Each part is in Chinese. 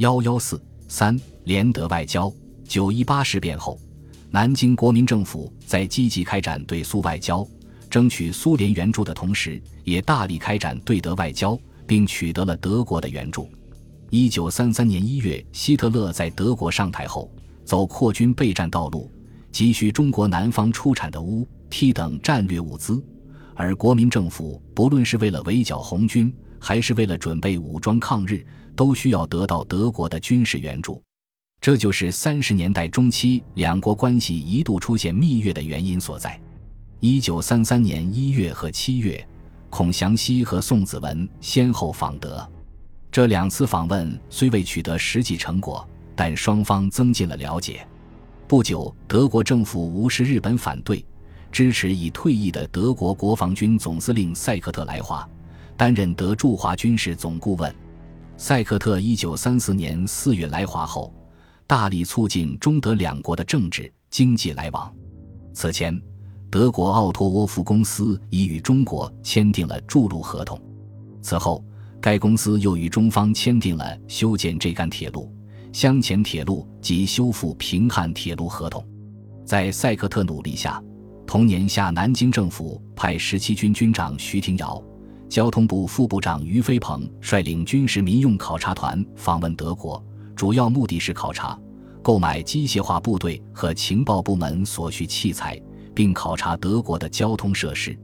幺幺四三联德外交。九一八事变后，南京国民政府在积极开展对苏外交、争取苏联援助的同时，也大力开展对德外交，并取得了德国的援助。一九三三年一月，希特勒在德国上台后，走扩军备战道路，急需中国南方出产的钨、锑等战略物资，而国民政府不论是为了围剿红军，还是为了准备武装抗日，都需要得到德国的军事援助。这就是三十年代中期两国关系一度出现蜜月的原因所在。一九三三年一月和七月，孔祥熙和宋子文先后访德。这两次访问虽未取得实际成果，但双方增进了了解。不久，德国政府无视日本反对，支持已退役的德国国防军总司令塞克特来华，担任德驻华军事总顾问。塞克特一九三四年四月来华后。大力促进中德两国的政治经济来往。此前，德国奥托沃夫公司已与中国签订了筑路合同。此后，该公司又与中方签订了修建这干铁路、湘黔铁路及修复平汉铁路合同。在塞克特努力下，同年夏，南京政府派十七军军长徐廷瑶、交通部副部长于飞鹏率领军事民用考察团访问德国。主要目的是考察、购买机械化部队和情报部门所需器材，并考察德国的交通设施。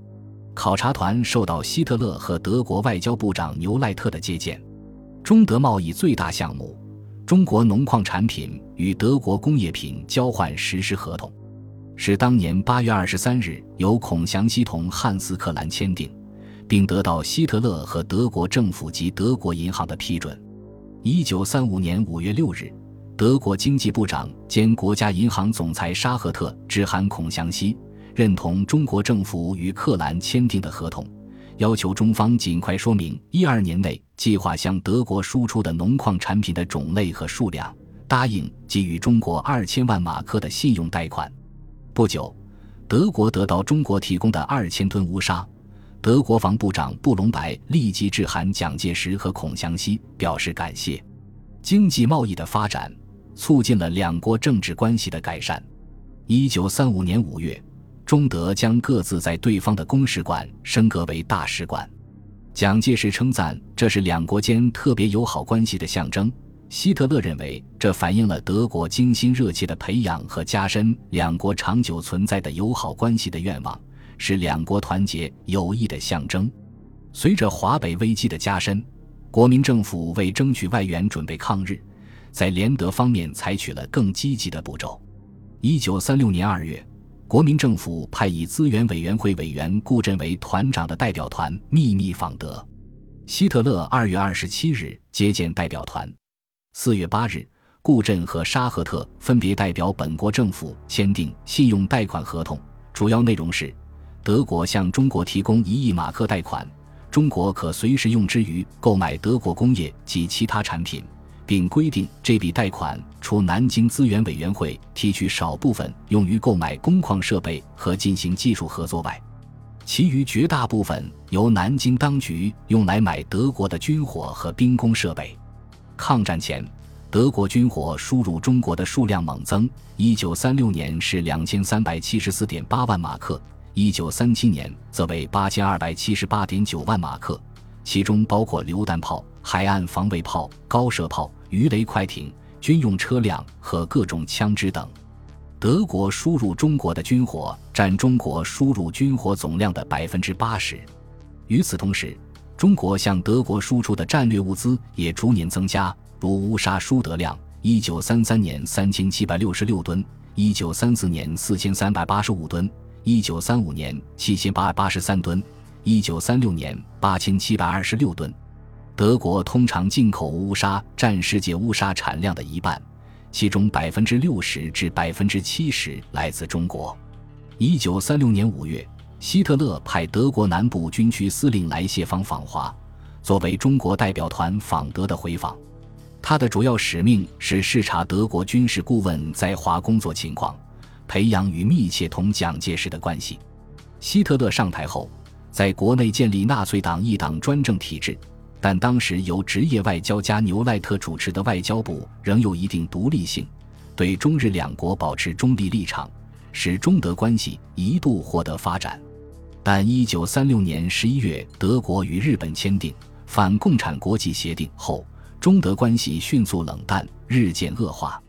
考察团受到希特勒和德国外交部长牛赖特的接见。中德贸易最大项目——中国农矿产品与德国工业品交换实施合同，是当年八月二十三日由孔祥熙同汉斯克兰签订，并得到希特勒和德国政府及德国银行的批准。一九三五年五月六日，德国经济部长兼国家银行总裁沙赫特致函孔祥熙，认同中国政府与克兰签订的合同，要求中方尽快说明一二年内计划向德国输出的农矿产品的种类和数量，答应给予中国二千万马克的信用贷款。不久，德国得到中国提供的二千吨乌沙。德国防部长布隆白立即致函蒋介石和孔祥熙，表示感谢。经济贸易的发展促进了两国政治关系的改善。一九三五年五月，中德将各自在对方的公使馆升格为大使馆。蒋介石称赞这是两国间特别友好关系的象征。希特勒认为这反映了德国精心热切的培养和加深两国长久存在的友好关系的愿望。是两国团结友谊的象征。随着华北危机的加深，国民政府为争取外援准备抗日，在联德方面采取了更积极的步骤。一九三六年二月，国民政府派以资源委员会委员顾振为团长的代表团秘密访德。希特勒二月二十七日接见代表团。四月八日，顾振和沙赫特分别代表本国政府签订信用贷款合同，主要内容是。德国向中国提供一亿马克贷款，中国可随时用之于购买德国工业及其他产品，并规定这笔贷款除南京资源委员会提取少部分用于购买工矿设备和进行技术合作外，其余绝大部分由南京当局用来买德国的军火和兵工设备。抗战前，德国军火输入中国的数量猛增，一九三六年是两千三百七十四点八万马克。一九三七年则为八千二百七十八点九万马克，其中包括榴弹炮、海岸防卫炮、高射炮、鱼雷快艇、军用车辆和各种枪支等。德国输入中国的军火占中国输入军火总量的百分之八十。与此同时，中国向德国输出的战略物资也逐年增加，如乌沙输得量：一九三三年三千七百六十六吨，一九三四年四千三百八十五吨。一九三五年七千八百八十三吨，一九三六年八千七百二十六吨。德国通常进口乌砂占世界乌砂产量的一半，其中百分之六十至百分之七十来自中国。一九三六年五月，希特勒派德国南部军区司令来谢芳访华，作为中国代表团访德的回访。他的主要使命是视察德国军事顾问在华工作情况。培养与密切同蒋介石的关系。希特勒上台后，在国内建立纳粹党一党专政体制，但当时由职业外交家牛赖特主持的外交部仍有一定独立性，对中日两国保持中立立场，使中德关系一度获得发展。但一九三六年十一月，德国与日本签订反共产国际协定后，中德关系迅速冷淡，日渐恶化。